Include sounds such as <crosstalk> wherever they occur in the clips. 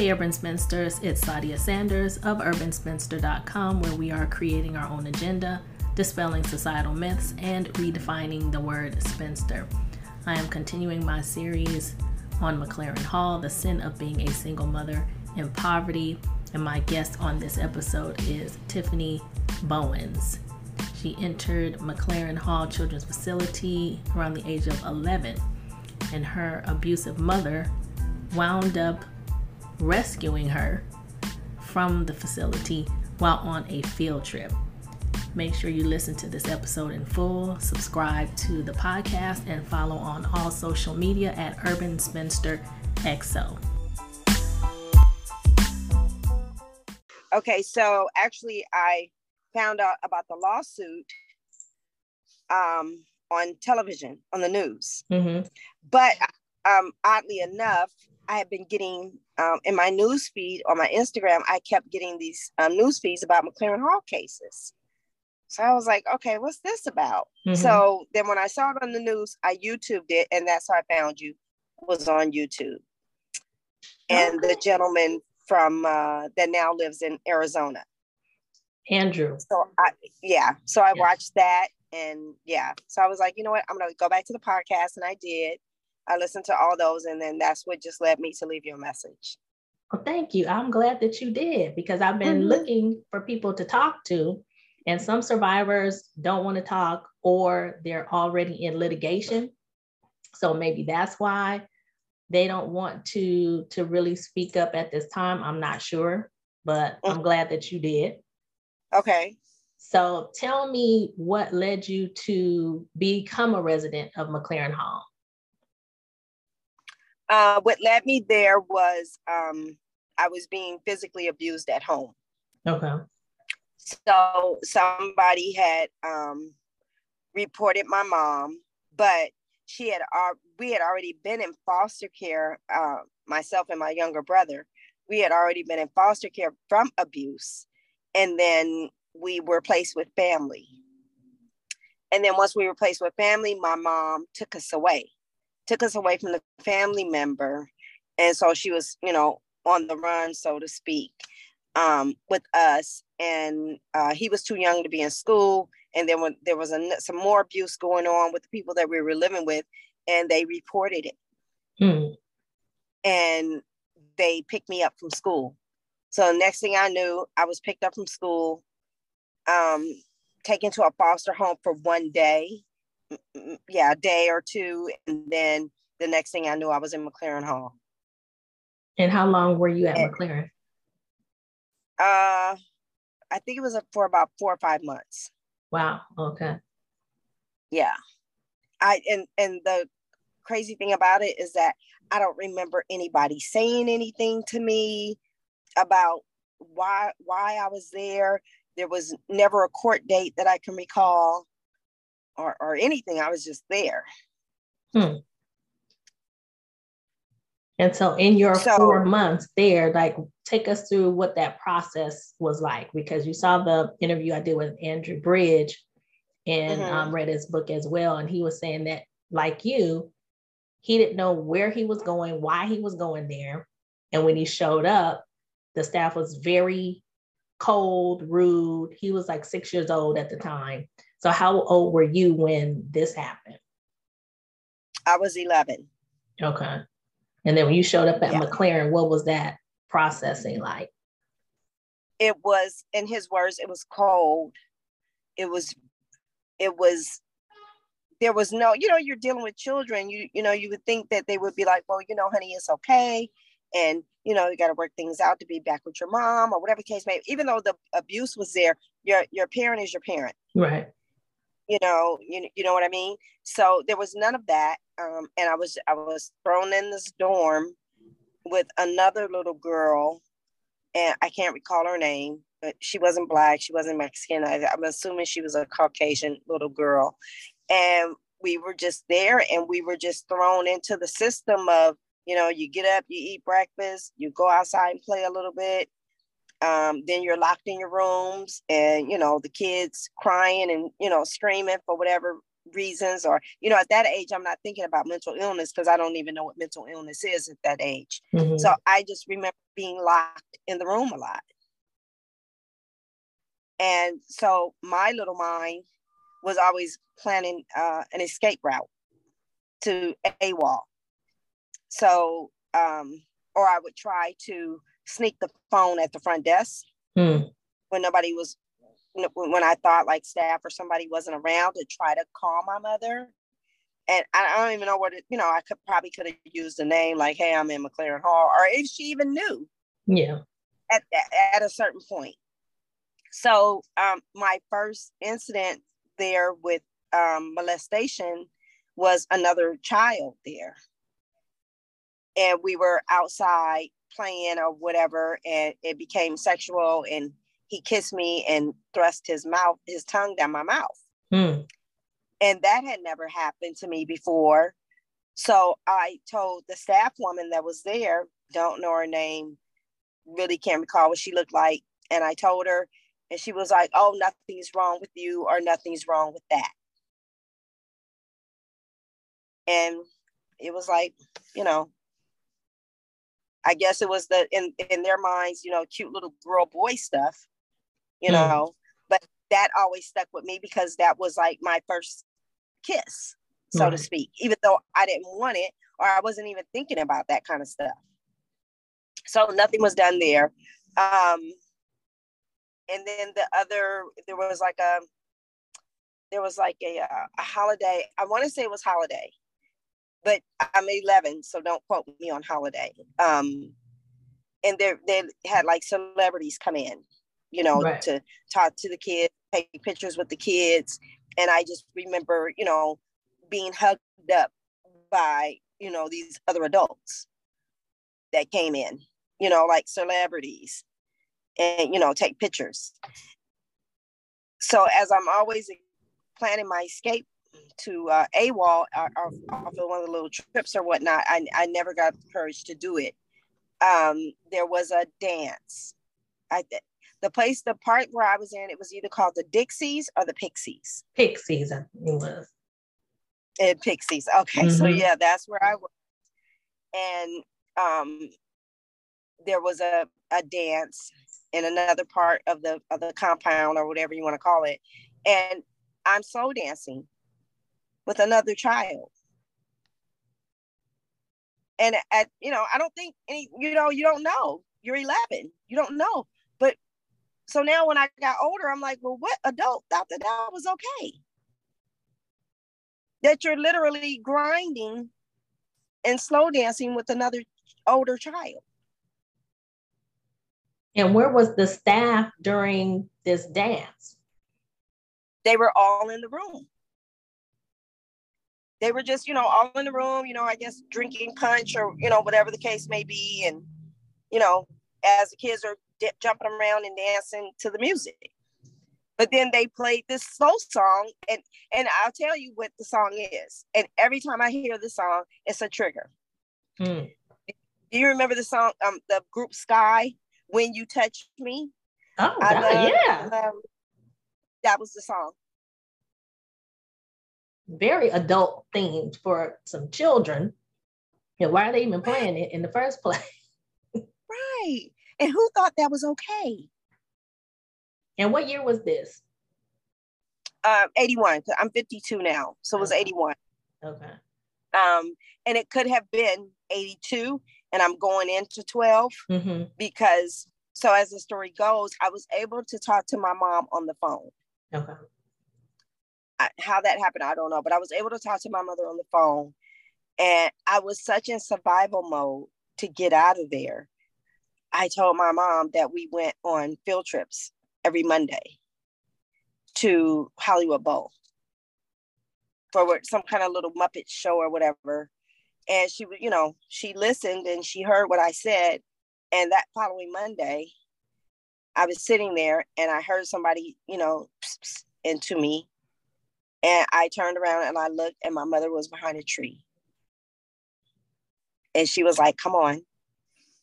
Hey Urban Spinsters, it's Sadia Sanders of urbanspinster.com where we are creating our own agenda, dispelling societal myths, and redefining the word spinster. I am continuing my series on MacLaren Hall, the sin of being a single mother in poverty, and my guest on this episode is Tiffany Bowens. She entered MacLaren Hall Children's Facility around the age of 11, and her abusive mother wound up rescuing her from the facility while on a field trip. Make sure you listen to this episode in full, subscribe to the podcast, and follow on all social media at Urban Spinster XO. Okay, so actually, I found out about the lawsuit um, on television, on the news. Mm-hmm. But um, oddly enough, I had been getting um, in my news feed on my Instagram, I kept getting these um, news feeds about MacLaren Hall cases. So I was like, okay, what's this about? Mm-hmm. So then when I saw it on the news, I YouTubed it, and that's how I found you was on YouTube. And okay. the gentleman from uh, that now lives in Arizona, Andrew. So I yeah, so I watched that, and yeah, so I was like, you know what, I'm gonna go back to the podcast, and I did. I listened to all those, and then that's what just led me to leave you a message. Well, thank you. I'm glad that you did because I've been mm-hmm. looking for people to talk to, and some survivors don't want to talk or they're already in litigation. So maybe that's why they don't want to to really speak up at this time. I'm not sure, but mm-hmm. I'm glad that you did. Okay. So tell me what led you to become a resident of MacLaren Hall. Uh, what led me there was um, I was being physically abused at home. Okay. So somebody had um, reported my mom, but she had uh, we had already been in foster care. Uh, myself and my younger brother, we had already been in foster care from abuse, and then we were placed with family. And then once we were placed with family, my mom took us away took us away from the family member. And so she was, you know, on the run, so to speak, um, with us. And uh, he was too young to be in school. And then when there was a, some more abuse going on with the people that we were living with, and they reported it. Hmm. And they picked me up from school. So next thing I knew, I was picked up from school, um, taken to a foster home for one day yeah, a day or two. And then the next thing I knew, I was in MacLaren Hall. And how long were you at and, MacLaren? Uh, I think it was for about four or five months. Wow. Okay. Yeah. I and and the crazy thing about it is that I don't remember anybody saying anything to me about why why I was there. There was never a court date that I can recall or, or anything. I was just there. Hmm. And so, in your so, four months there, like, take us through what that process was like because you saw the interview I did with Andrew Bridge and mm-hmm. um, read his book as well. And he was saying that, like you, he didn't know where he was going, why he was going there. And when he showed up, the staff was very cold, rude. He was like six years old at the time. So how old were you when this happened? I was 11. Okay. And then when you showed up at yeah. MacLaren, what was that processing like? It was, in his words, it was cold. It was, it was, there was no, you know, you're dealing with children. You, you know, you would think that they would be like, well, you know, honey, it's okay. And, you know, you got to work things out to be back with your mom or whatever case may be. Even though the abuse was there, your, your parent is your parent. Right you know you, you know what i mean? So there was none of that um, and i was i was thrown in this dorm with another little girl and i can't recall her name but she wasn't black she wasn't mexican I, i'm assuming she was a caucasian little girl. And we were just there and we were just thrown into the system of you know you get up you eat breakfast you go outside and play a little bit um, then you're locked in your rooms and you know the kids crying and you know screaming for whatever reasons or you know at that age i'm not thinking about mental illness because i don't even know what mental illness is at that age mm-hmm. so i just remember being locked in the room a lot and so my little mind was always planning uh, an escape route to AWOL. So, um, or I would try to sneak the phone at the front desk hmm. when nobody was, when I thought like staff or somebody wasn't around to try to call my mother. And I don't even know what it, you know, I could probably could have used the name like, hey, I'm in MacLaren Hall, or if she even knew. Yeah. At, at a certain point. So um, my first incident there with um, molestation was another child there. And we were outside playing or whatever, and it became sexual. And he kissed me and thrust his mouth, his tongue down my mouth. Mm. And that had never happened to me before. So I told the staff woman that was there, don't know her name, really can't recall what she looked like. And I told her, and she was like, oh, nothing's wrong with you or nothing's wrong with that. And it was like, you know, I guess it was the in in their minds, you know, cute little girl boy stuff, you mm. know. But that always stuck with me because that was like my first kiss, so to speak. Even though I didn't want it or I wasn't even thinking about that kind of stuff. So nothing was done there. Um, and then the other there was like a there was like a uh, a holiday. I want to say it was holiday, but I'm 11, so don't quote me on holiday. Um, and they they had like celebrities come in, you know, right. to talk to the kids, take pictures with the kids, and I just remember, you know, being hugged up by you know these other adults that came in, you know, like celebrities and you know take pictures so as i'm always planning my escape to uh, AWOL or, or off of one of the little trips or whatnot, I, I never got the courage to do it. Um, there was a dance. I the place, the part where I was in, it was either called the Dixies or the Pixies. Pixies, it was. And Pixies. Okay, mm-hmm. so yeah, that's where I was. And um, there was a, a dance in another part of the of the compound or whatever you want to call it and i'm slow dancing with another child. And at you know i don't think any you know you don't know. You're 11 you don't know. But so now when i got older i'm like well what adult thought that that was okay? That you're literally grinding and slow dancing with another older child. And where was the staff during this dance? They were all in the room. They were just, you know, all in the room, you know, I guess drinking punch or, you know, whatever the case may be. And, you know, as the kids are di- jumping around and dancing to the music. But then they played this slow song, and and I'll tell you what the song is. And every time I hear the song, it's a trigger. Mm. Do you remember the song, um, the group Sky? When You Touch Me. Oh, that, love, yeah. Um, that was the song. Very adult themed for some children. And why are they even playing it in the first place? <laughs> right. And who thought that was okay? And what year was this? Uh, 81. I'm 52 now. So it was 81. Okay. Um, and it could have been 82 and I'm going into 12 mm-hmm. because so as the story goes, I was able to talk to my mom on the phone. Okay. How that happened, I don't know, but I was able to talk to my mother on the phone. And I was such in survival mode to get out of there. I told my mom that we went on field trips every Monday to Hollywood Bowl for some kind of little Muppet show or whatever and she you know she listened and she heard what i said and that following monday i was sitting there and i heard somebody you know pss, into me and i turned around and i looked and my mother was behind a tree and she was like come on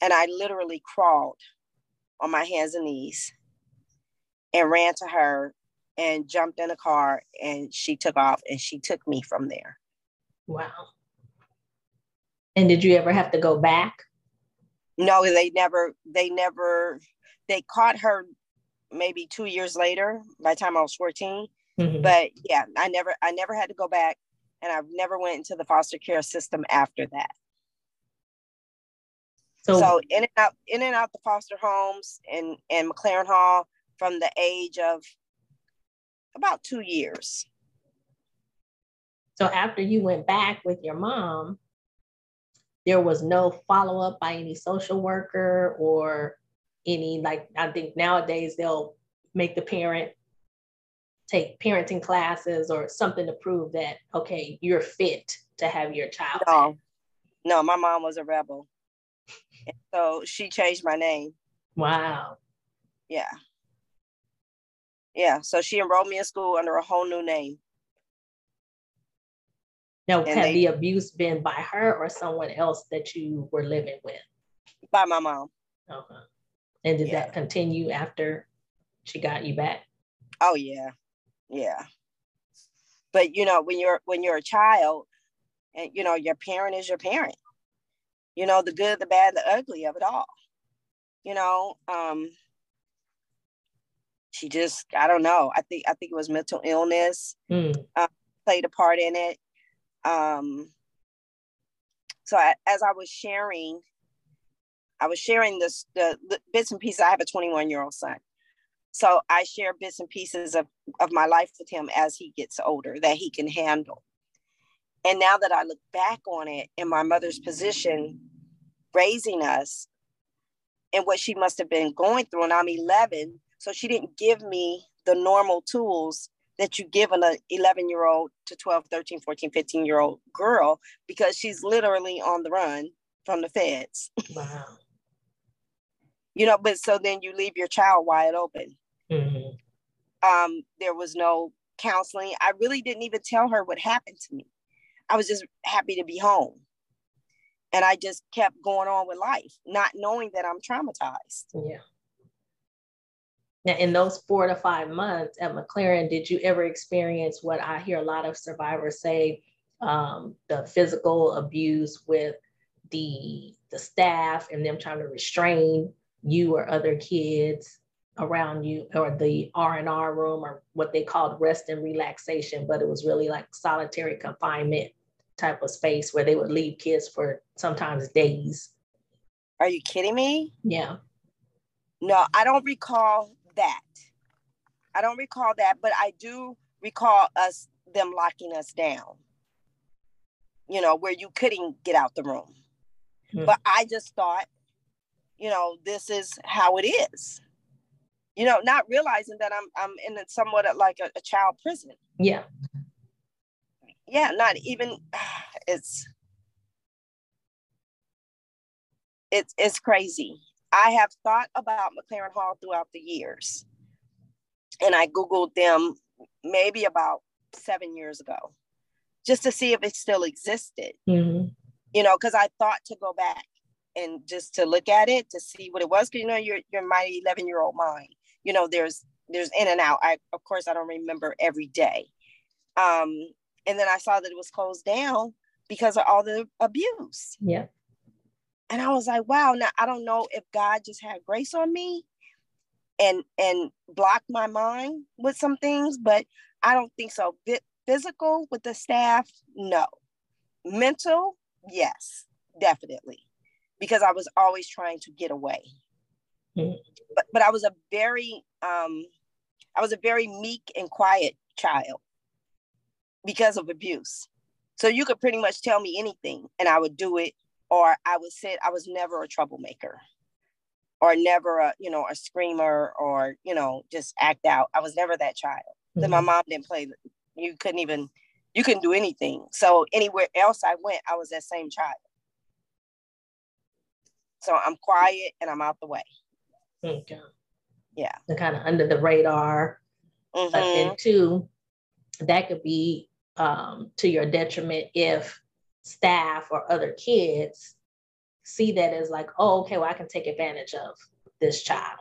and i literally crawled on my hands and knees and ran to her and jumped in a car and she took off and she took me from there. Wow. And did you ever have to go back? No, they never, they never, they caught her maybe two years later by the time I was 14. Mm-hmm. But yeah, I never, I never had to go back and I've never went into the foster care system after that. So, so in and out, in and out the foster homes and and MacLaren Hall from the age of about two years. So after you went back with your mom, there was no follow up by any social worker or any like I think nowadays they'll make the parent take parenting classes or something to prove that okay you're fit to have your child. No, no, my mom was a rebel, so she changed my name. Wow. Yeah. Yeah. So she enrolled me in school under a whole new name. Now, and had they, the abuse been by her or someone else that you were living with? By my mom. Okay. And did yeah. that continue after she got you back? Oh yeah. Yeah. But you know, when you're when you're a child and you know your parent is your parent. You know, the good, the bad, the ugly of it all. You know, um she just I don't know. I think I think it was mental illness mm. uh, played a part in it um, so I, as I was sharing, I was sharing this the, the bits and pieces. I have a 21 year old son, so I share bits and pieces of of my life with him as he gets older that he can handle. And now that I look back on it in my mother's position, raising us, and what she must have been going through, and I'm 11, so she didn't give me the normal tools that you give an 11 year old to 12 13 14 15 year old girl because she's literally on the run from the feds. Wow. You know but so then you leave your child wide open mm-hmm. um there was no counseling. I really didn't even tell her what happened to me. I was just happy to be home. And i just kept going on with life not knowing that i'm traumatized. Yeah. Now, in those four to five months at MacLaren, did you ever experience what I hear a lot of survivors say um, the physical abuse with the, the staff and them trying to restrain you or other kids around you or the R&R room or what they called rest and relaxation, but it was really like solitary confinement type of space where they would leave kids for sometimes days. Are you kidding me? Yeah. No, I don't recall that. I don't recall that, but I do recall us them locking us down. You know, where you couldn't get out the room. Hmm. But I just thought, you know, this is how it is. You know, not realizing that I'm I'm in a somewhat like a, a child prison. Yeah. Yeah, not even <sighs> it's it's it's crazy. I have thought about MacLaren Hall throughout the years. And I Googled them maybe about seven years ago just to see if it still existed. Mm-hmm. You know, because I thought to go back and just to look at it to see what it was. Because you know, you're you're my 11 year old mind. You know, there's there's in and out. I of course I don't remember every day. Um, and then I saw that it was closed down because of all the abuse. Yeah. And I was like, wow, now I don't know if God just had grace on me and and blocked my mind with some things, but I don't think so. physical with the staff, no. Mental, yes, definitely. Because I was always trying to get away. Mm-hmm. But but I was a very um I was a very meek and quiet child because of abuse. So you could pretty much tell me anything and I would do it or I would say I was never a troublemaker or never a, you know, a screamer or, you know, just act out. I was never that child. Mm-hmm. Then my mom didn't play, you couldn't even, you couldn't do anything. So anywhere else I went, I was that same child. So I'm quiet and I'm out the way. Okay. Yeah. The kind of under the radar. Mm-hmm. But then two, that could be um, to your detriment if staff or other kids see that as like, oh, okay, well, I can take advantage of this child.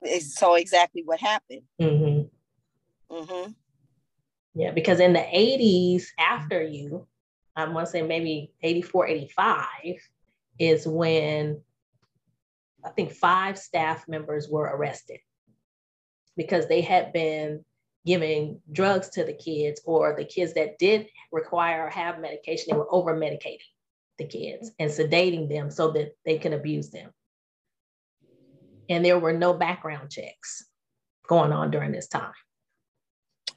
It's so exactly what happened. Mm-hmm. Mm-hmm. Yeah, because in the 80s, after you, I want to say maybe 84, 85, is when I think five staff members were arrested because they had been giving drugs to the kids or the kids that did require or have medication, they were over medicating the kids and sedating them so that they can abuse them. And there were no background checks going on during this time.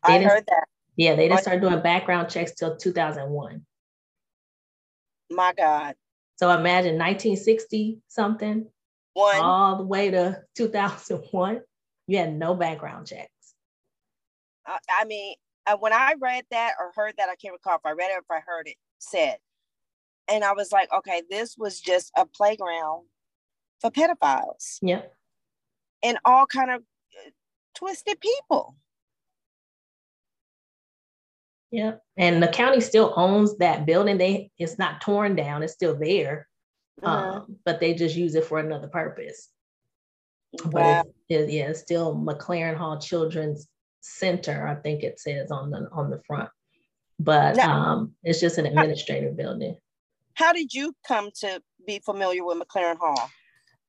They I heard that. Yeah, they didn't start doing background checks till 2001. My God. So imagine 1960 something, One. all the way to 2001. You had no background checks. I, I mean, uh, when I read that or heard that, I can't recall if I read it or if I heard it said. And I was like, okay, this was just a playground for pedophiles. Yeah. And all kind of uh, twisted people. Yeah. And the county still owns that building. They it's not torn down, it's still there. Uh-huh. Um, but they just use it for another purpose. Wow. But it, yeah, it's still MacLaren Hall Children's Center, I think it says on the on the front. But now, um, it's just an administrative how, building. How did you come to be familiar with MacLaren Hall?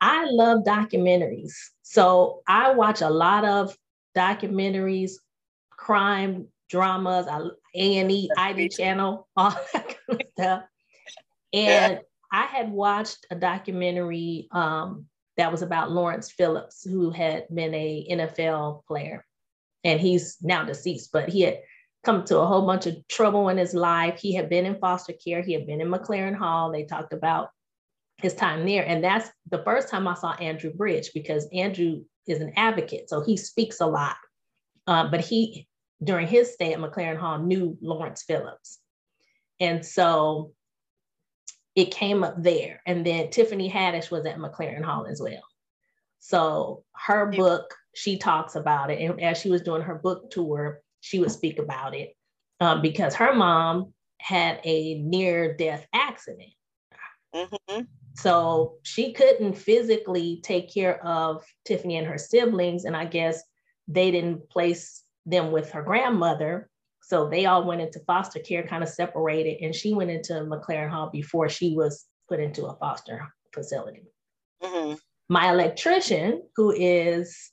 I love documentaries. So I watch a lot of documentaries, crime dramas, A and E, ID channel, <laughs> all that kind of stuff. And. I had watched a documentary um, that was about Lawrence Phillips, who had been a NFL player, and he's now deceased, but he had come to a whole bunch of trouble in his life. He had been in foster care. He had been in MacLaren Hall. They talked about his time there, and that's the first time I saw Andrew Bridge because Andrew is an advocate, so he speaks a lot. Uh, but he during his stay at MacLaren Hall knew Lawrence Phillips. And so it came up there. And then Tiffany Haddish was at MacLaren Hall as well. So her book, she talks about it. And as she was doing her book tour, she would speak about it um, because her mom had a near death accident. Mm-hmm. So she couldn't physically take care of Tiffany and her siblings. And I guess they didn't place them with her grandmother. So they all went into foster care, kind of separated, and she went into MacLaren Hall before she was put into a foster facility. Mm-hmm. My electrician, who is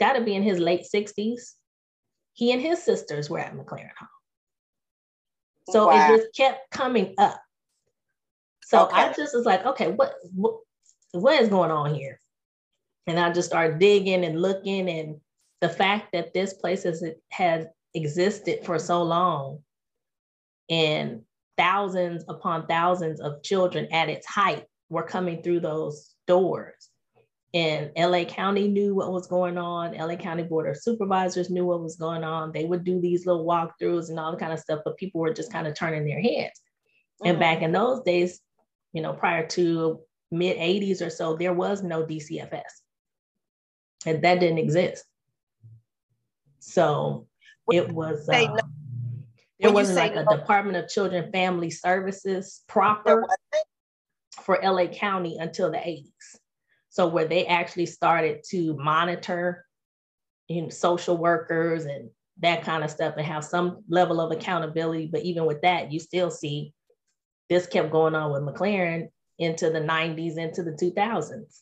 got to be in his late 60s, he and his sisters were at MacLaren Hall. So wow. it just kept coming up. So okay. I just was like, okay, what, what what is going on here? And I just started digging and looking and the fact that this place has, has existed for so long and thousands upon thousands of children at its height were coming through those doors. And LA County knew what was going on. LA County Board of Supervisors knew what was going on. They would do these little walkthroughs and all the kind of stuff, but people were just kind of turning their heads. Mm-hmm. And back in those days, you know, prior to mid 80s or so, there was no DCFS. And that didn't exist. So it was, uh, no, there wasn't like no, a Department of Children Family Services proper for LA County until the 80s. So where they actually started to monitor you know, social workers and that kind of stuff and have some level of accountability. But even with that, you still see this kept going on with MacLaren into the 90s, into the 2000s.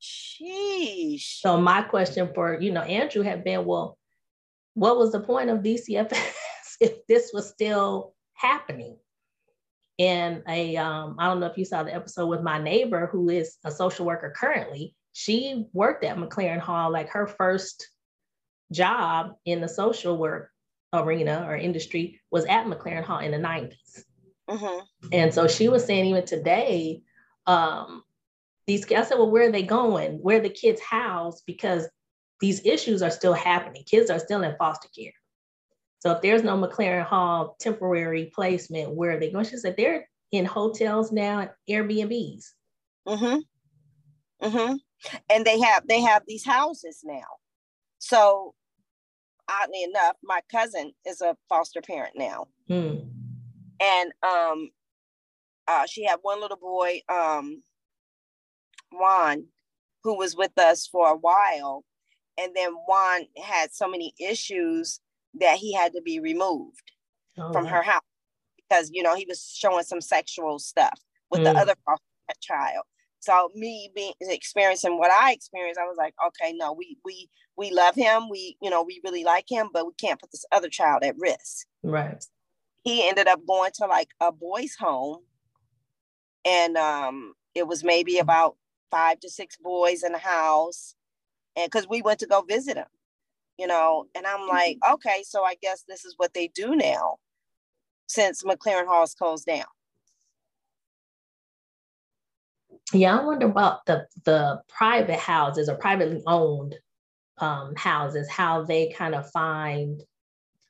Sheesh. So my question for, you know, Andrew had been, well, what was the point of DCFS <laughs> if this was still happening? And a, um, I don't know if you saw the episode with my neighbor who is a social worker currently. She worked at MacLaren Hall, like her first job in the social work arena or industry was at MacLaren Hall in the 90s. Mm-hmm. And so she was saying, even today, um, these I said, well, where are they going? Where are the kids housed? Because these issues are still happening. Kids are still in foster care. So if there's no MacLaren Hall temporary placement, where are they going? She said they're in hotels now, and Airbnbs. Mm-hmm. Mm-hmm. And they have they have these houses now. So oddly enough, my cousin is a foster parent now. Mm. And um uh, she had one little boy, um, Juan, who was with us for a while and then Juan had so many issues that he had to be removed oh, from her house because you know he was showing some sexual stuff with mm. the other child. So me being experiencing what I experienced, I was like, okay, no, we we we love him. We you know we really like him, but we can't put this other child at risk. Right. He ended up going to like a boys' home, and um, it was maybe about five to six boys in the house, and because we went to go visit him, you know, and I'm like, mm-hmm. okay, so I guess this is what they do now, since MacLaren Hall's closed down. Yeah, I wonder about the the private houses or privately owned um, houses, how they kind of find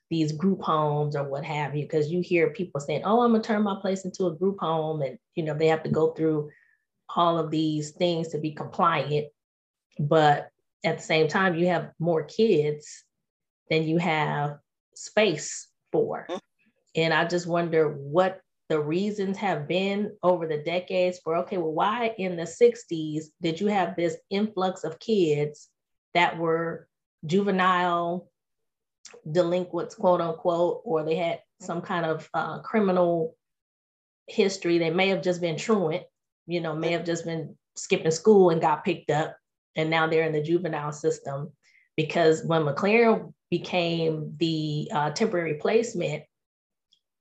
these group homes or what have you, because you hear people saying, "Oh, I'm gonna turn my place into a group home," and you know they have to go through all of these things to be compliant. But at the same time, you have more kids than you have space for. Mm-hmm. And I just wonder what the reasons have been over the decades for okay, well, why in the 60s did you have this influx of kids that were juvenile delinquents, quote unquote, or they had some kind of uh, criminal history? They may have just been truant, you know, may have just been skipping school and got picked up, and now they're in the juvenile system. Because when MacLaren became the uh, temporary placement,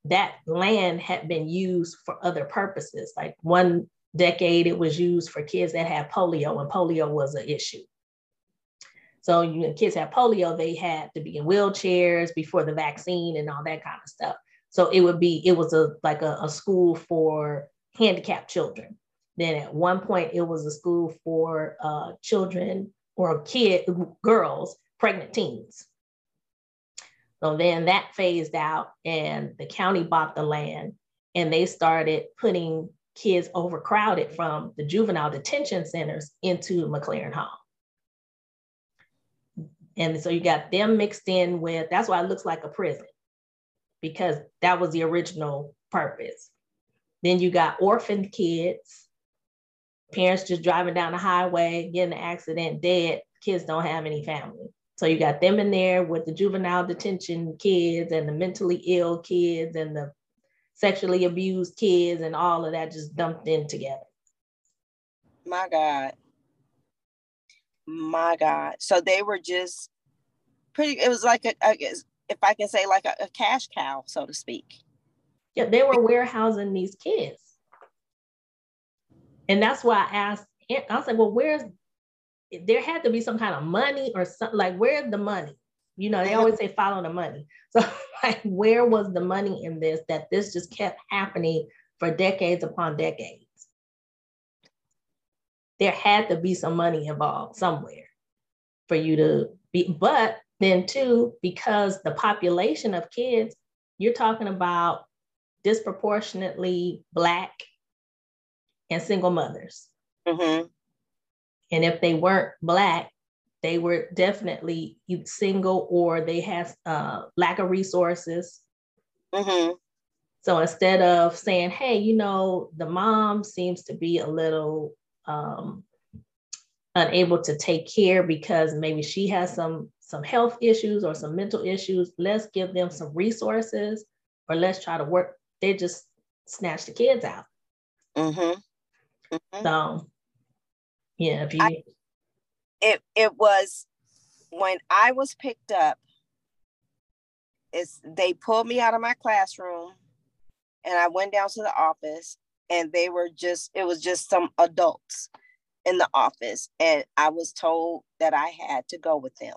that land had been used for other purposes. Like one decade, it was used for kids that had polio, and polio was an issue. So you know, kids had polio, they had to be in wheelchairs before the vaccine and all that kind of stuff. So it would be, it was a like a, a school for handicapped children. Then at one point, it was a school for uh, children or kid girls, pregnant teens. So then that phased out, and the county bought the land, and they started putting kids overcrowded from the juvenile detention centers into MacLaren Hall. And so you got them mixed in with that's why it looks like a prison, because that was the original purpose. Then you got orphaned kids, parents just driving down the highway, getting an accident, dead, kids don't have any family. So you got them in there with the juvenile detention kids and the mentally ill kids and the sexually abused kids and all of that just dumped in together. My God. My God. So they were just pretty, it was like a, a if I can say, like a, a cash cow, so to speak. Yeah, they were warehousing these kids. And that's why I asked, I was like, well, where's there had to be some kind of money or something like where's the money? You know they always say follow the money. So <laughs> like where was the money in this that this just kept happening for decades upon decades? There had to be some money involved somewhere for you to be but then too because the population of kids you're talking about disproportionately black and single mothers mm-hmm. And if they weren't Black, they were definitely single or they had uh, lack of resources. Mm-hmm. So instead of saying, hey, you know, the mom seems to be a little um, unable to take care because maybe she has some some health issues or some mental issues, let's give them some resources or let's try to work. They just snatch the kids out. Mm-hmm. Mm-hmm. So yeah, if you I, it it was when I was picked up, it's they pulled me out of my classroom and I went down to the office and they were just it was just some adults in the office and I was told that I had to go with them.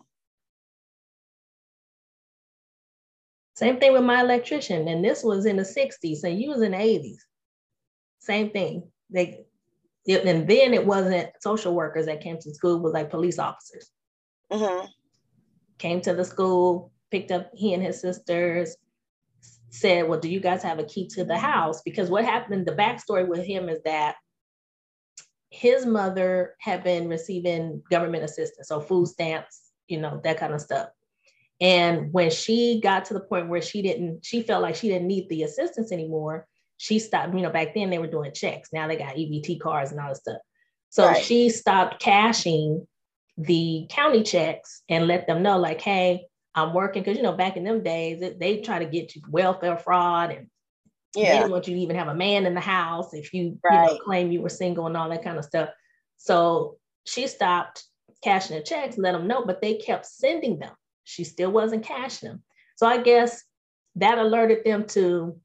Same thing with my electrician, and this was in the 60s, and you was in the 80s. Same thing. They and then it wasn't social workers that came to school, was like police officers. Mm-hmm. Came to the school, picked up he and his sisters, said, Well, do you guys have a key to the house? Because what happened, the backstory with him is that his mother had been receiving government assistance, so food stamps, you know, that kind of stuff. And when she got to the point where she didn't, she felt like she didn't need the assistance anymore, she stopped, you know, back then they were doing checks. Now they got EBT cards and all that stuff. So right. she stopped cashing the county checks and let them know, like, hey, I'm working because you know back in them days they, they try to get you welfare fraud and yeah. they didn't want you to even have a man in the house if you, right. you know, claim you were single and all that kind of stuff. So she stopped cashing the checks, let them know, but they kept sending them. She still wasn't cashing them. So I guess that alerted them to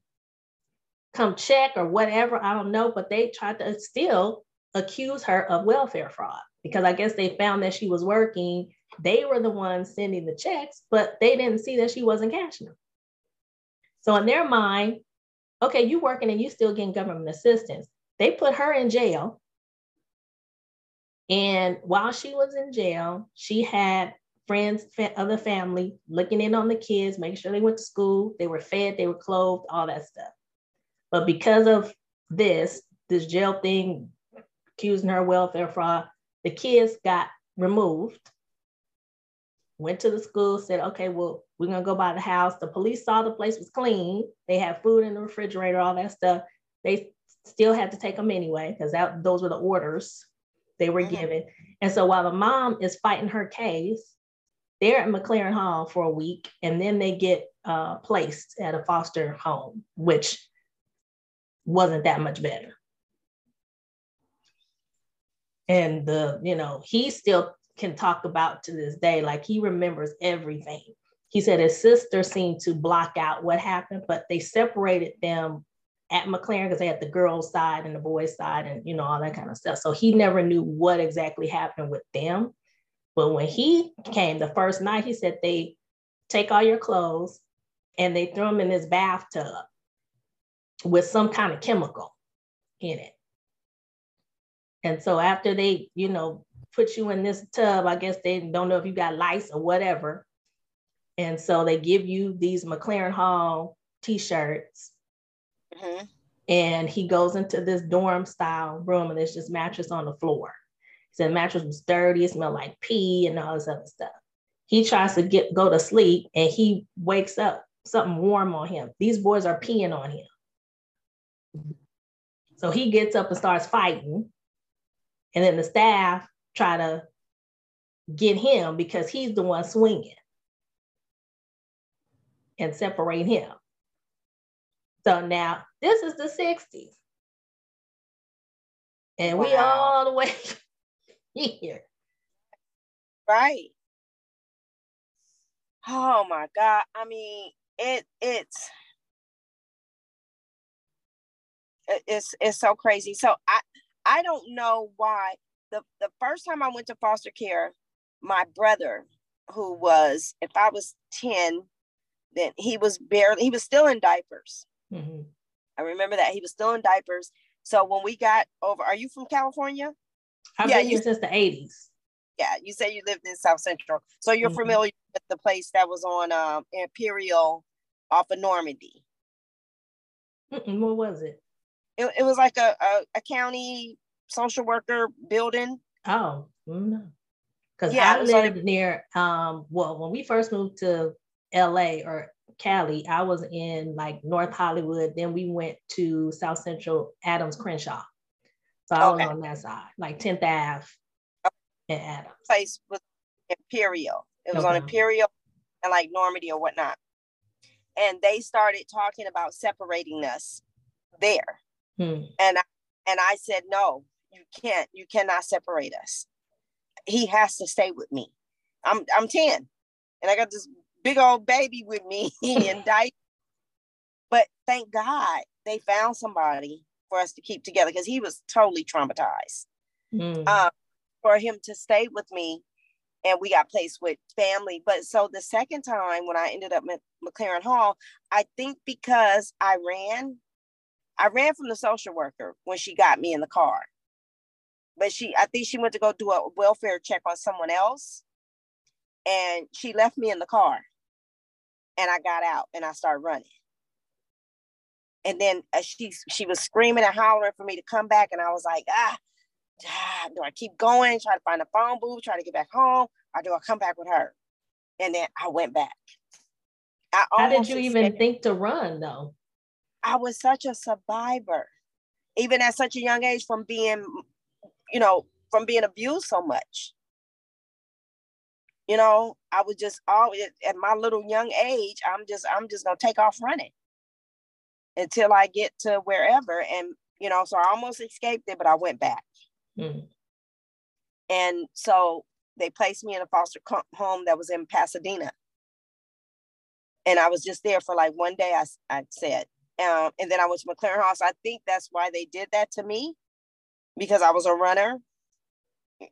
come check or whatever. I don't know, but they tried to still accuse her of welfare fraud because I guess they found that she was working. They were the ones sending the checks, but they didn't see that she wasn't cashing them. So in their mind, okay, you working and you still getting government assistance. They put her in jail. And while she was in jail, she had friends, other family looking in on the kids, making sure they went to school, they were fed, they were clothed, all that stuff. But because of this, this jail thing, accusing her welfare fraud, the kids got removed, went to the school, said, okay, well, we're gonna go by the house. The police saw the place was clean. They had food in the refrigerator, all that stuff. They still had to take them anyway, because that those were the orders they were mm-hmm. given. And so while the mom is fighting her case, they're at MacLaren Hall for a week, and then they get uh, placed at a foster home, which wasn't that much better. And the, you know, he still can talk about to this day, like he remembers everything. He said his sister seemed to block out what happened, but they separated them at MacLaren because they had the girls' side and the boys' side and you know all that kind of stuff. So he never knew what exactly happened with them. But when he came the first night, he said they take all your clothes and they throw them in this bathtub with some kind of chemical in it. And so after they, you know, put you in this tub, I guess they don't know if you got lice or whatever. And so they give you these MacLaren Hall t-shirts. Mm-hmm. And he goes into this dorm style room and there's just mattress on the floor. He said the mattress was dirty, it smelled like pee and all this other stuff. He tries to get go to sleep and he wakes up, something warm on him. These boys are peeing on him. So he gets up and starts fighting. And then the staff try to get him because he's the one swinging and separate him. So now this is the 60s. And wow. we all the way <laughs> here. Right. Oh my God. I mean, it it's it's it's so crazy. So I I don't know why the the first time I went to foster care, my brother, who was if I was ten, then he was barely he was still in diapers. Mm-hmm. I remember that he was still in diapers. So when we got over, are you from California? I've yeah, been here since the eighties. Yeah, you say you lived in South Central, so you're mm-hmm. familiar with the place that was on um, Imperial off of Normandie. Mm-mm, what was it? It, it was like a, a, a county social worker building. Oh, no. Because yeah, I lived like, near, um, well, when we first moved to LA or Cali, I was in like North Hollywood. Then we went to South Central Adams Crenshaw. So I okay. was on that side, like 10th Ave and Adams. Place was Imperial. It was okay. on Imperial and like Normandie or whatnot. And they started talking about separating us there. Hmm. And I, and I said, no, you can't. You cannot separate us. He has to stay with me. I'm I'm 10 and I got this big old baby with me <laughs> and <laughs> died. But thank God they found somebody for us to keep together because he was totally traumatized. Mm. Um, for him to stay with me and we got placed with family. But so the second time when I ended up at MacLaren Hall, I think because I ran I ran from the social worker when she got me in the car. But she, I think she went to go do a welfare check on someone else. And she left me in the car. And I got out and I started running. And then uh, she she was screaming and hollering for me to come back. And I was like, ah, ah, do I keep going, try to find a phone booth, try to get back home, or do I come back with her? And then I went back. I How did you even think to run though? I was such a survivor, even at such a young age from being, you know, from being abused so much. you know, I was just always at my little young age, I'm just, I'm just gonna take off running until I get to wherever. And, you know, so I almost escaped it, but I went back. Mm. And so they placed me in a foster home that was in Pasadena. And I was just there for like one day, I, I said. Um, and then I went to MacLaren House. I think that's why they did that to me because I was a runner,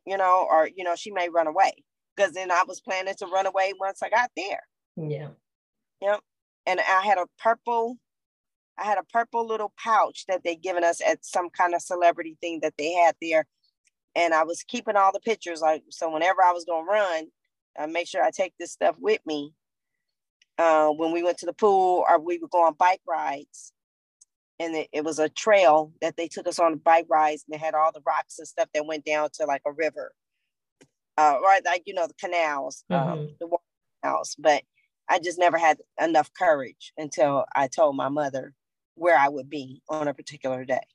you know, or, you know, she may run away because then I was planning to run away once I got there. Yeah. Yep. And I had a purple, I had a purple little pouch that they given us at some kind of celebrity thing that they had there. And I was keeping all the pictures. Like, so whenever I was going to run, I make sure I take this stuff with me. Uh, when we went to the pool or we would go on bike rides, and it, it, was a trail that they took us on bike rides and they had all the rocks and stuff that went down to like a river uh, or like you know the canals, um, mm-hmm. um, the canals. But I just never had enough courage until I told my mother where I would be on a particular day.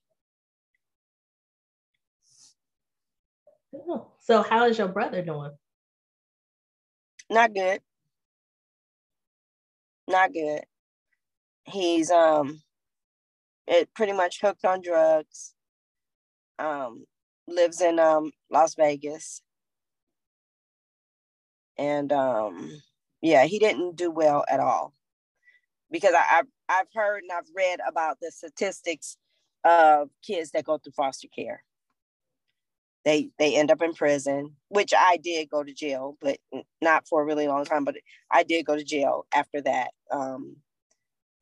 Oh, so how is your brother doing? Not good. Not good. He's um it pretty much hooked on drugs. Um lives in um Las Vegas and um, yeah, he didn't do well at all because I, I've I've heard and I've read about the statistics of kids that go through foster care. They they end up in prison, which I did go to jail, but not for a really long time. But I did go to jail after that, um,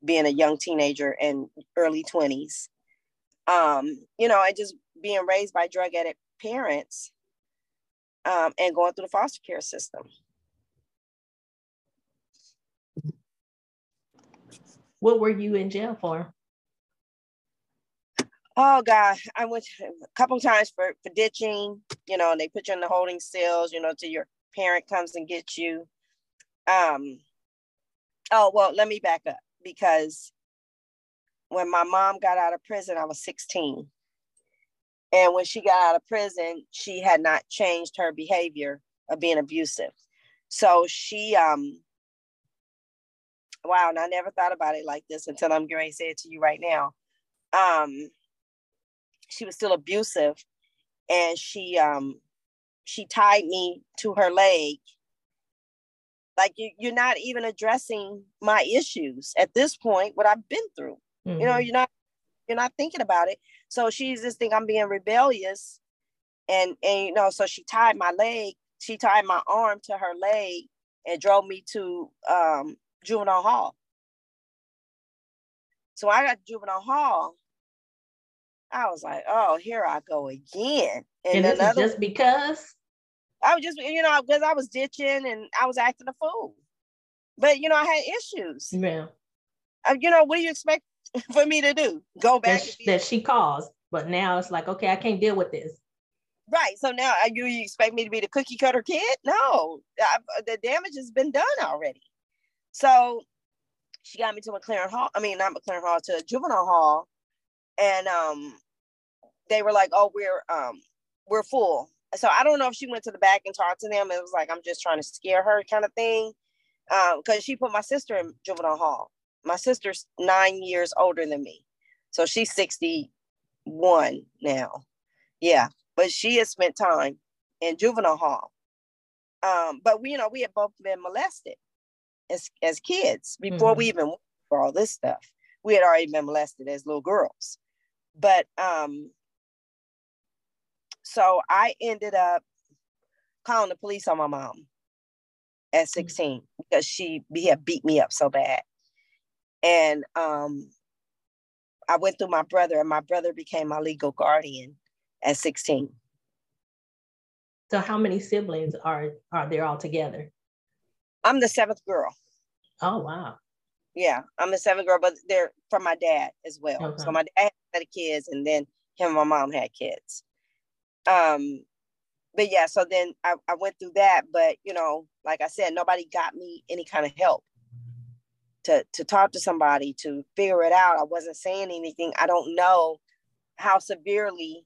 being a young teenager and early twenties. Um, you know, and just being raised by drug addict parents um, and going through the foster care system. What were you in jail for? Oh God, I went a couple times for, for ditching, you know, and they put you in the holding cells, you know, till your parent comes and gets you. Um, oh, well, let me back up because when my mom got out of prison, I was 16. And when she got out of prison, she had not changed her behavior of being abusive. So she um wow, and I never thought about it like this until I'm going to say it to you right now. Um she was still abusive and she um she tied me to her leg like you, you're not even addressing my issues at this point what i've been through mm-hmm. you know mm-hmm. you're not you're not thinking about it so she's just think I'm being rebellious. And and you know, so she tied my leg, she tied my arm to her leg and drove me to um, juvenile hall. So I got juvenile hall. I was like, oh, here I go again. And, and another, just because I was just, you know, because I was ditching and I was acting a fool. But you know, I had issues. Yeah. Uh, you know, what do you expect <laughs> for me to do? Go back that, that she caused, but now it's like, okay, I can't deal with this. Right. So now uh, you, you expect me to be the cookie cutter kid? No, I, the damage has been done already. So she got me to MacLaren Hall. I mean, not MacLaren Hall, to juvenile hall, and um, they were like, "Oh, we're um, we're full." So I don't know if she went to the back and talked to them. It was like I'm just trying to scare her, kind of thing, Um, because um, she put my sister in juvenile hall my sister's nine years older than me. So she's 61 now. Yeah. But she has spent time in juvenile hall. Um, but we, you know, we had both been molested as, as kids before mm-hmm. we even for all this stuff. We had already been molested as little girls. But um, so I ended up calling the police on my mom at mm. 16 because she had beat me up so bad and um, I went through my brother, and my brother became my legal guardian at 16. So, how many siblings are are there all together? I'm the seventh girl. Oh wow! Yeah, I'm the seventh girl, but they're from my dad as well. Okay. So my dad had kids, and then him and my mom had kids. Um, but yeah, so then I, I went through that, but you know, like I said, nobody got me any kind of help to to talk to somebody to figure it out. I wasn't saying anything. I don't know how severely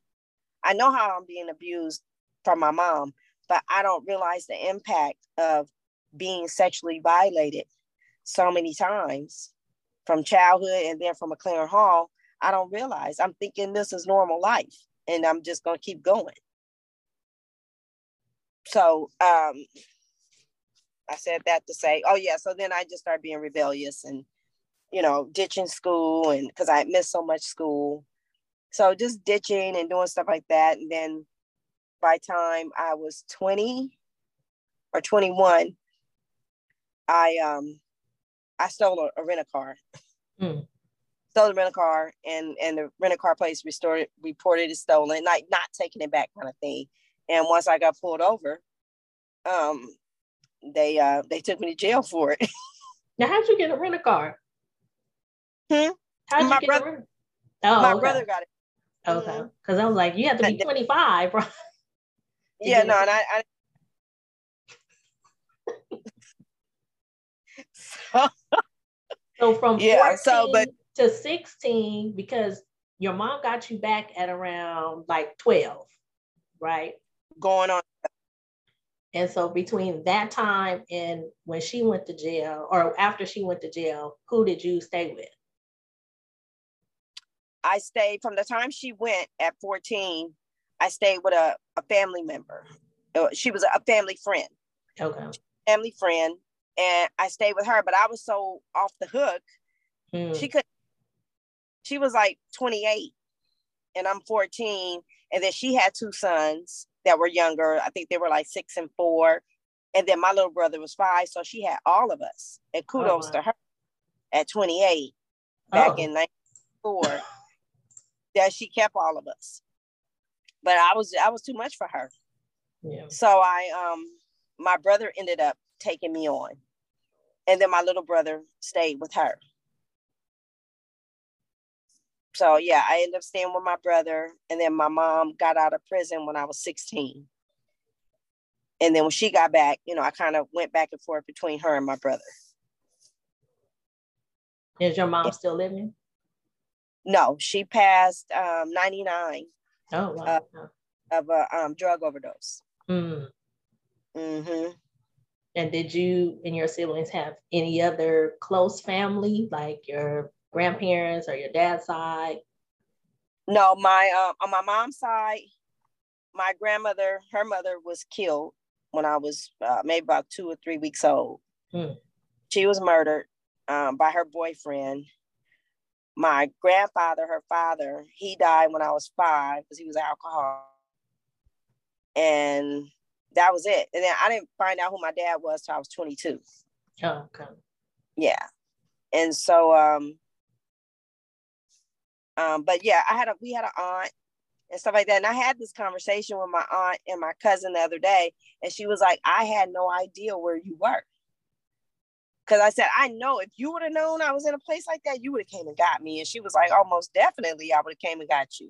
I know how I'm being abused from my mom, but I don't realize the impact of being sexually violated so many times from childhood and then from a MacLaren Hall. I don't realize. I'm thinking this is normal life and I'm just going to keep going. So um, I said that to say, oh, yeah. So then I just started being rebellious and, you know, ditching school and because I missed so much school. So just ditching and doing stuff like that. And then by time I was 20 or 21, I um I stole a, a rent a car. Mm. Stole a rent a car and and the rent a car place restored reported it stolen, like not taking it back kind of thing. And once I got pulled over, um, they uh they took me to jail for it. <laughs> now, how'd you get a rent a car? Hmm? How'd my you get brother, a rent? Oh, my okay. brother got it. Okay, because I was like, you have to be twenty five, right? <laughs> Yeah, no, and I, I so, <laughs> so from yeah, so but to 16, because your mom got you back at around like 12, right? Going on. And so between that time and when she went to jail, or after she went to jail, who did you stay with? I stayed from the time she went at 14, I stayed with a, a family member. Uh, she was a family friend. Okay. Family friend and I stayed with her, but I was so off the hook. Mm. She could she was like 28 and I'm 14 and then she had two sons that were younger. I think they were like 6 and 4 and then my little brother was 5 so she had all of us. And kudos oh, to her at 28 back oh. in 94 that she kept all of us. But I was I was too much for her. Yeah. So I um my brother ended up taking me on and then my little brother stayed with her. So yeah, I ended up staying with my brother, and then my mom got out of prison when I was 16. And then when she got back, you know, I kind of went back and forth between her and my brother. Is your mom yeah. still living? No, she passed um, 99. Oh, wow. Uh, of a um, drug overdose. Mm. Mm-hmm. And did you and your siblings have any other close family, like your grandparents or your dad's side? No, my uh, on my mom's side, my grandmother, her mother was killed when I was uh, maybe about two or three weeks old. Hmm. She was murdered um, by her boyfriend. My grandfather, her father, he died when I was five because he was alcohol. And that was it. And then I didn't find out who my dad was till I was 22. Oh, okay. Yeah. And so um um but yeah, I had a we had an aunt and stuff like that. And I had this conversation with my aunt and my cousin the other day, and she was like, I had no idea where you were. Cause I said, I know if you would have known I was in a place like that, you would have came and got me. And she was like, almost definitely I would have came and got you.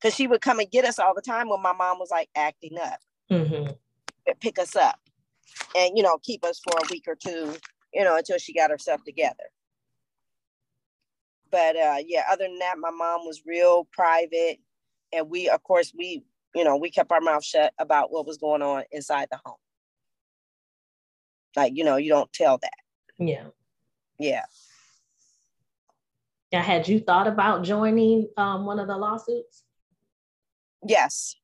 Cause she would come and get us all the time when my mom was like acting up mm-hmm. pick us up and you know keep us for a week or two you know until she got herself together but uh yeah other than that my mom was real private. And we of course we you know we kept our mouth shut about what was going on inside the home. Like you know you don't tell that. Yeah. Yeah. Now had you thought about joining um, one of the lawsuits? Yes.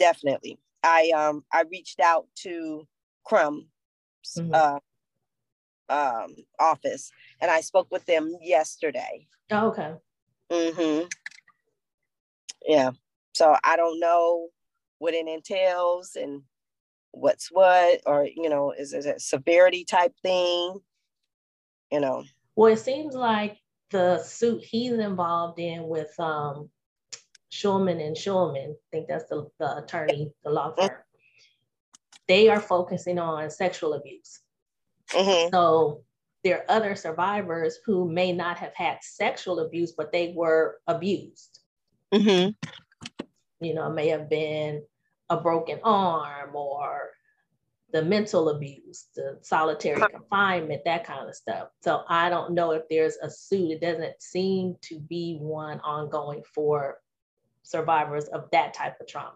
Definitely. I um I reached out to Crump mm-hmm. uh, um, office and I spoke with them yesterday. Oh, okay. Mm-hmm. Yeah. So I don't know what it entails and what's what, or you know, is it a severity type thing? You know. Well, it seems like the suit he's involved in with um Schulman and Schulman, I think that's the, the attorney, the law firm, they are focusing on sexual abuse. Mm-hmm. So there are other survivors who may not have had sexual abuse, but they were abused. Mm-hmm. You know, it may have been a broken arm or the mental abuse, the solitary confinement, that kind of stuff. So I don't know if there's a suit. It doesn't seem to be one ongoing for survivors of that type of trauma.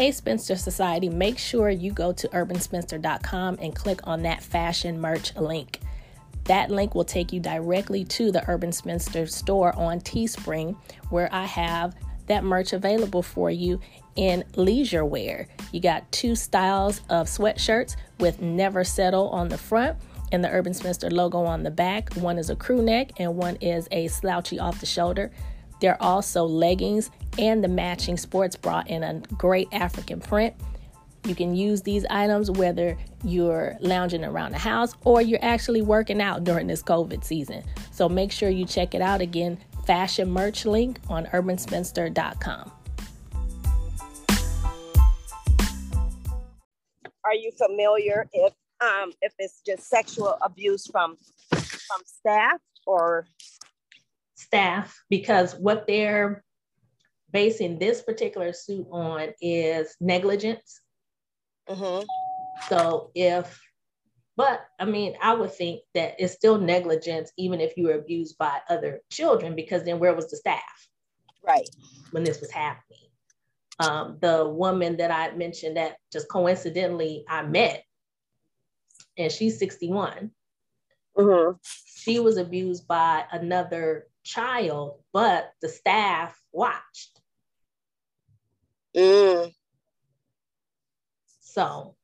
Hey Spinster Society, make sure you go to urbanspinster.com and click on that fashion merch link. That link will take you directly to the Urban Spinster store on Teespring, where I have that merch available for you in leisure wear. You got two styles of sweatshirts with Never Settle on the front and the Urban Spinster logo on the back. One is a crew neck and one is a slouchy off the shoulder. There are also leggings and the matching sports bra in a great African print. You can use these items whether you're lounging around the house or you're actually working out during this COVID season. So make sure you check it out again. Fashion merch link on urbanspinster.com. Are you familiar if um, if it's just sexual abuse from from staff or staff because what they're basing this particular suit on is negligence. Mm-hmm. So if, but I mean, I would think that it's still negligence even if you were abused by other children because then where was the staff? Right. When this was happening. Um, the woman that I mentioned that just coincidentally I met, and she's 61. Mm-hmm. She was abused by another child, but the staff watched. Mm. So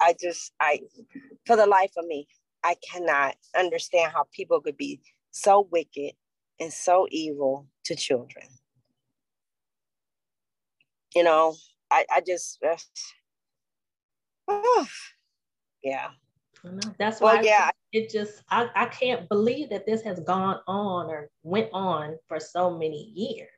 I just I for the life of me, I cannot understand how people could be so wicked and so evil to children. You know, I, I just uh, <sighs> yeah. That's why well, yeah. It just I, I can't believe that this has gone on or went on for so many years.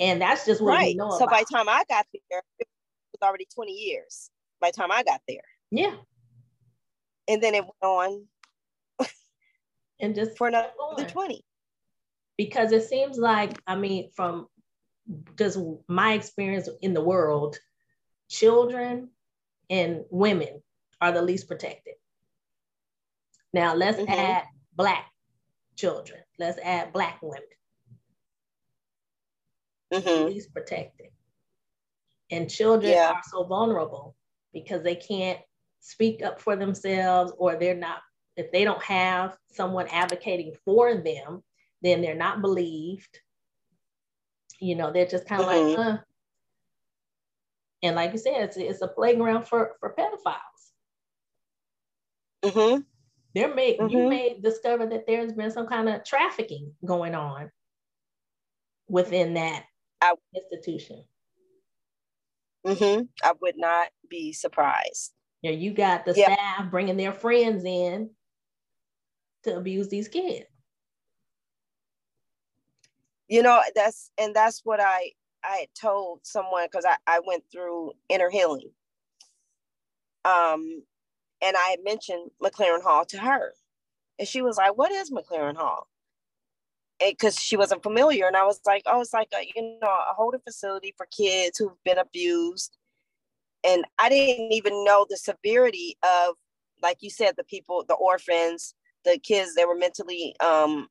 And that's just what right. we know. So about. by the time I got there, it was already 20 years by the time I got there. Yeah. And then it went on and just for another 20. Because it seems like, I mean, from just my experience in the world, children and women are the least protected. Now let's mm-hmm. add Black children. Let's add Black women. Mm-hmm. Least protected. And children yeah. are so vulnerable because they can't speak up for themselves or they're not, if they don't have someone advocating for them, then they're not believed. You know, they're just kind of mm-hmm. like, uh. And like you said, it's, it's a playground for, for pedophiles. Mm-hmm. There may mm-hmm. you may discover that there's been some kind of trafficking going on within that I, institution. Mm-hmm. I would not be surprised. Yeah, you got the yep. staff bringing their friends in to abuse these kids. You know, that's and that's what I I told someone because I, I went through inner healing. Um, and I had mentioned MacLaren Hall to her. And she was like, What is MacLaren Hall? Because she wasn't familiar. And I was like, Oh, it's like a, you know, a holding facility for kids who've been abused. And I didn't even know the severity of, like you said, the people, the orphans, the kids that were mentally um,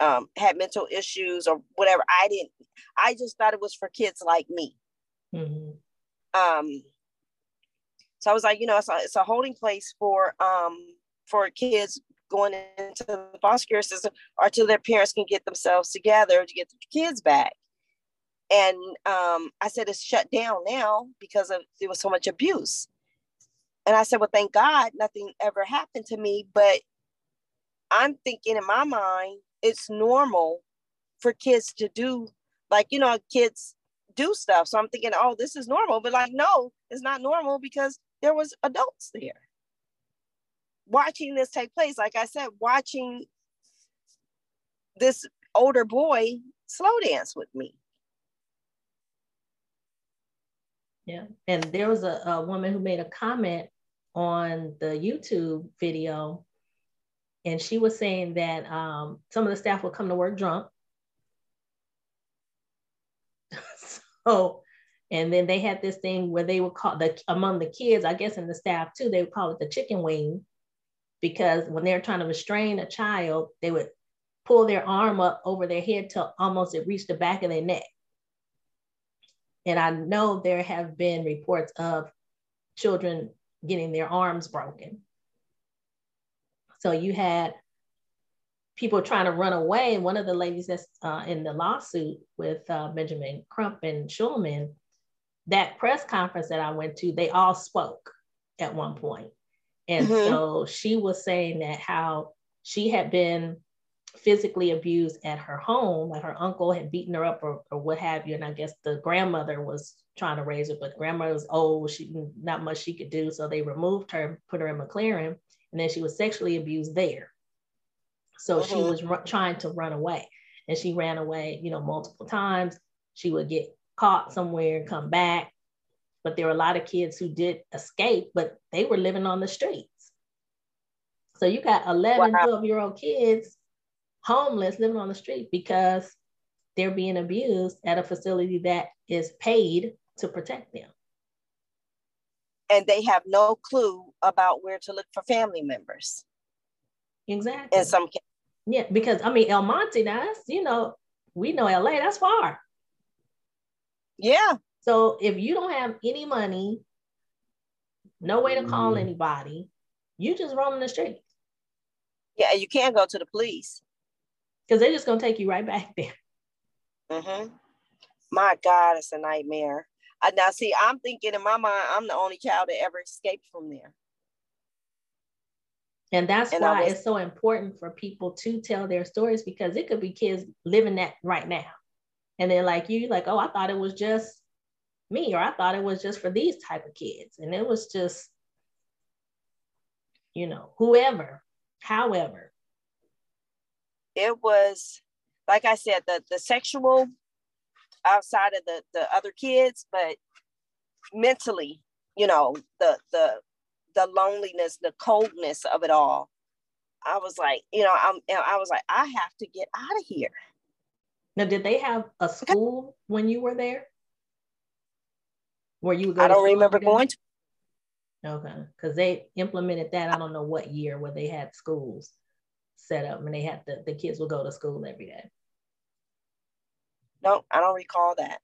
um, had mental issues or whatever. I didn't. I just thought it was for kids like me. Mm-hmm. Um, so I was like, you know, it's a, it's a holding place for um for kids going into the foster care system or till their parents can get themselves together to get the kids back. And um, I said it's shut down now because of there was so much abuse. And I said, well, thank God nothing ever happened to me. But I'm thinking in my mind, it's normal for kids to do like you know kids do stuff. So I'm thinking, oh, this is normal. But like, no, it's not normal because there was adults there. Watching this take place like i said watching this older boy slow dance with me. Yeah and there was a, a woman who made a comment on the youtube video and she was saying that um, some of the staff would come to work drunk. <laughs> So And then they had this thing where they would call the among the kids, I guess, and the staff too, they would call it the chicken wing, because when they're trying to restrain a child, they would pull their arm up over their head till almost it reached the back of their neck. And I know there have been reports of children getting their arms broken. So you had people trying to run away. One of the ladies that's uh, in the lawsuit with uh, Benjamin Crump and Schulman, that press conference that I went to, they all spoke at one point. And mm-hmm. so she was saying that how she had been physically abused at her home, like her uncle had beaten her up or, or what have you. And I guess the grandmother was trying to raise her, but grandmother was old, she not much she could do. So they removed her, put her in MacLaren, and then she was sexually abused there. So mm-hmm. she was r- trying to run away. And she ran away, you know, multiple times. She would get caught somewhere and come back. But there were a lot of kids who did escape, but they were living on the streets. So you got 11, wow. 12 year old kids homeless living on the street because they're being abused at a facility that is paid to protect them. And they have no clue about where to look for family members. Exactly. In some cases. Yeah, because I mean El Monte, that's you know, we know LA, that's far. Yeah. So if you don't have any money, no way to call mm. anybody, you just roaming the streets. Yeah, you can't go to the police because they're just gonna take you right back <laughs> there. Mm-hmm. My God, it's a nightmare. I, now, see, I'm thinking in my mind, I'm the only child that ever escaped from there. And that's and why was, it's so important for people to tell their stories because it could be kids living that right now. And they're like you, like, oh, I thought it was just me, or I thought it was just for these type of kids. And it was just, you know, whoever, however, it was like I said, the the sexual outside of the the other kids, but mentally, you know, the the the loneliness, the coldness of it all. I was like, you know, I'm I was like, I have to get out of here. Now, did they have a school when you were there? Where you go? I don't remember going to. Okay, because they implemented that. I don't know what year where they had schools set up and they had to, the kids would go to school every day. No, I don't recall that.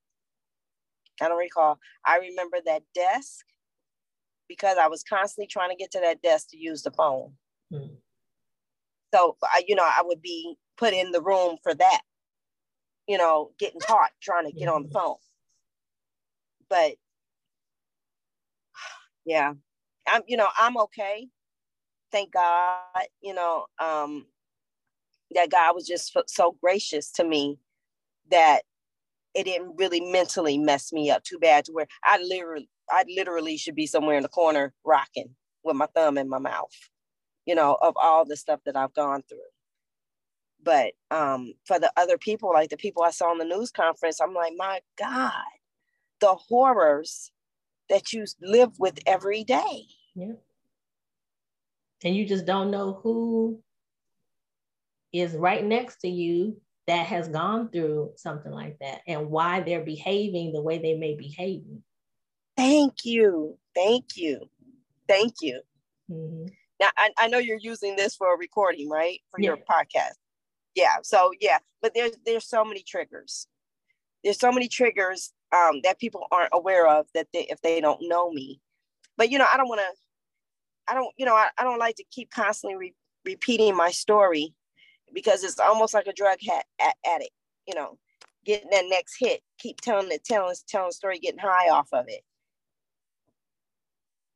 I don't recall. I remember that desk because I was constantly trying to get to that desk to use the phone. Hmm. So, I, you know, I would be put in the room for that, you know, getting taught, trying to get mm-hmm. on the phone. But <sighs> yeah, I'm, you know, I'm okay. Thank God, you know, um, that God was just so gracious to me that it didn't really mentally mess me up too bad to where I literally I literally should be somewhere in the corner rocking with my thumb in my mouth, you know, of all the stuff that I've gone through. But um, for the other people, like the people I saw in the news conference, I'm like, my God, the horrors that you live with every day. Yeah. And you just don't know who is right next to you that has gone through something like that and why they're behaving the way they may be behaving. Thank you. Thank you. Thank you. Mm-hmm. Now, I, I know you're using this for a recording, right? For yeah. your podcast. Yeah. So, yeah, but there's, there's so many triggers. There's so many triggers um, that people aren't aware of that they, if they don't know me. But, you know, I don't want to, I don't, you know, I, I don't like to keep constantly re- repeating my story because it's almost like a drug ha- addict, you know, getting that next hit, keep telling the telling, telling story, getting high off of it.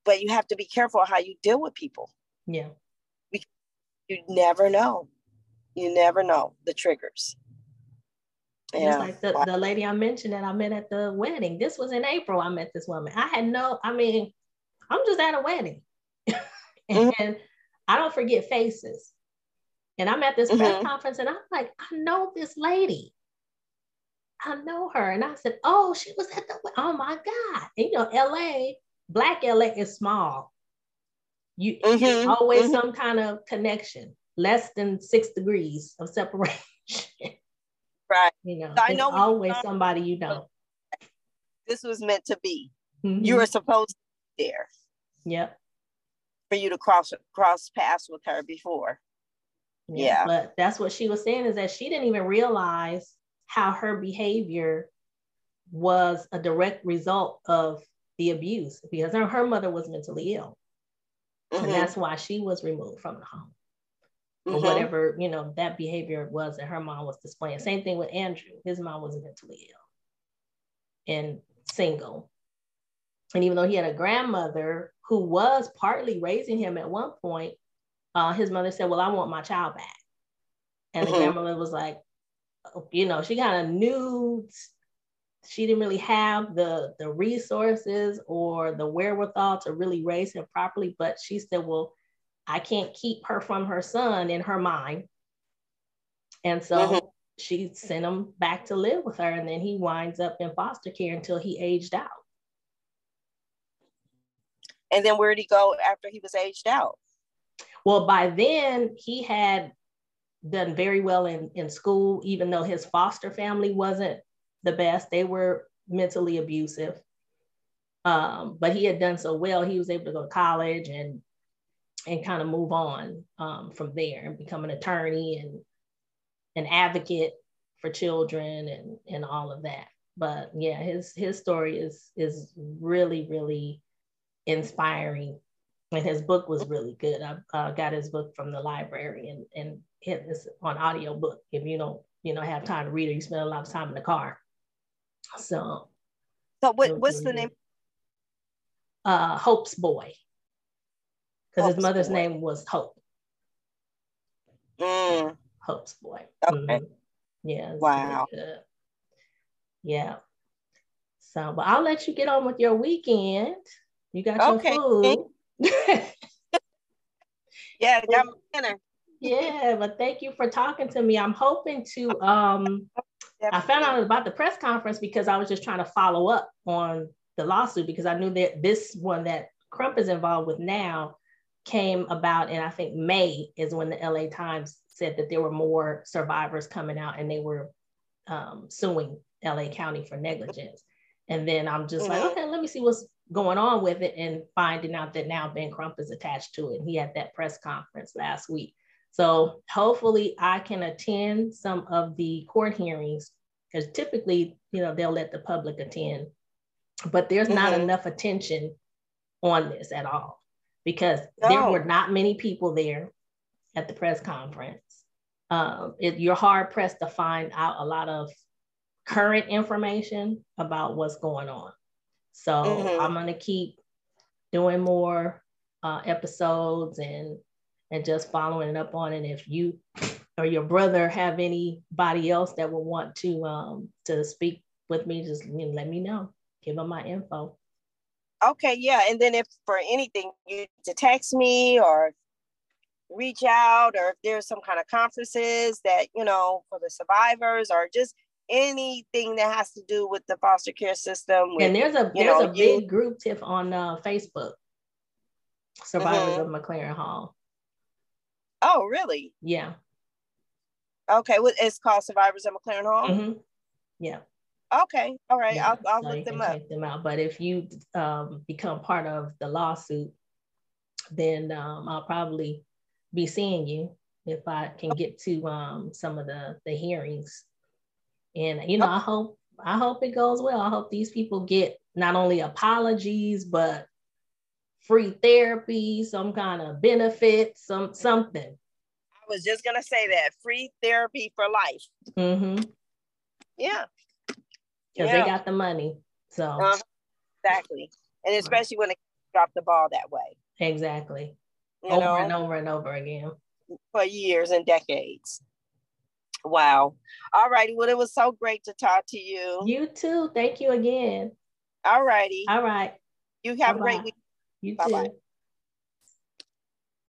But you have to be careful how you deal with people. Yeah. You never know. You never know the triggers. Yeah. like the, the lady I mentioned that I met at the wedding. This was in April. I met this woman. I had no, I mean, I'm just at a wedding. <laughs> and mm-hmm. I don't forget faces. And I'm at this mm-hmm. press conference and I'm like, I know this lady. I know her. And I said, Oh, she was at the, oh my God. And you know, LA, Black LA is small. You mm-hmm. always mm-hmm. some kind of connection, less than six degrees of separation. <laughs> Right. You know, so I know always somebody you know. this was meant to be. Mm-hmm. You were supposed to be there. Yep. For you to cross cross paths with her before. Yeah, yeah. But that's what she was saying is that she didn't even realize how her behavior was a direct result of the abuse because her, her mother was mentally ill. Mm-hmm. And that's why she was removed from the home. Mm-hmm. Or whatever, you know, that behavior was that her mom was displaying. Same thing with Andrew. His mom was mentally ill and single. And even though he had a grandmother who was partly raising him at one point, uh, his mother said, Well, I want my child back. And mm-hmm. the grandmother was like, oh, you know, she kind of knew she didn't really have the the resources or the wherewithal to really raise him properly but she said well i can't keep her from her son in her mind and so mm-hmm. she sent him back to live with her and then he winds up in foster care until he aged out and then where did he go after he was aged out well by then he had done very well in, in school even though his foster family wasn't the best. They were mentally abusive. Um, but he had done so well, he was able to go to college and and kind of move on um, from there and become an attorney and an advocate for children and and all of that. But yeah, his his story is is really really inspiring, and his book was really good. I uh, got his book from the library and and it's on audio book. If you don't you know have time to read it, you spend a lot of time in the car. So, so what, what's the name? Uh, Hope's Boy, because his mother's boy. name was Hope. Mm. Hope's Boy. Okay. Mm-hmm. Yeah. Wow. Yeah. So, but I'll let you get on with your weekend. You got okay. your food. <laughs> yeah, got my dinner. yeah, but thank you for talking to me. I'm hoping to um I found out about the press conference because I was just trying to follow up on the lawsuit because I knew that this one that Crump is involved with now came about and I think May is when the LA Times said that there were more survivors coming out and they were um, suing LA County for negligence. And then I'm just mm-hmm. like, okay, let me see what's going on with it and finding out that now Ben Crump is attached to it. And he had that press conference last week. So hopefully I can attend some of the court hearings because typically, you know, they'll let the public attend, but there's mm-hmm. not enough attention on this at all because no. there were not many people there at the press conference. Um, it, you're hard pressed to find out a lot of current information about what's going on. So mm-hmm. I'm gonna keep doing more uh, episodes and and just following up on it. If you or your brother have anybody else that would want to um, to speak with me, just you know, let me know. Give them my info. Okay, yeah. And then if for anything you to text me or reach out or if there's some kind of conferences that, you know, for the survivors or just anything that has to do with the foster care system. With, and there's a there's know, a big group tip on uh, Facebook. Survivors mm-hmm. of MacLaren Hall. Oh, really? Yeah. Okay, well, it's called Survivors of MacLaren Hall. Mm-hmm. Yeah. Okay, all right. Yeah. I'll, I'll so look them up. them out. But if you um, become part of the lawsuit, then um, I'll probably be seeing you if I can get to um, some of the the hearings. And you know, I hope I hope it goes well. I hope these people get not only apologies but free therapy, some kind of benefit, some something. I was just gonna say that free therapy for life. Mm-hmm. Yeah, because yeah. they got the money. So uh, exactly, and especially when they drop the ball that way. Exactly. You over know? and over and over again for years and decades. Wow. All righty. Well, it was so great to talk to you. You too. Thank you again. All righty. All right. You have Bye-bye. a great week. You Bye-bye. too.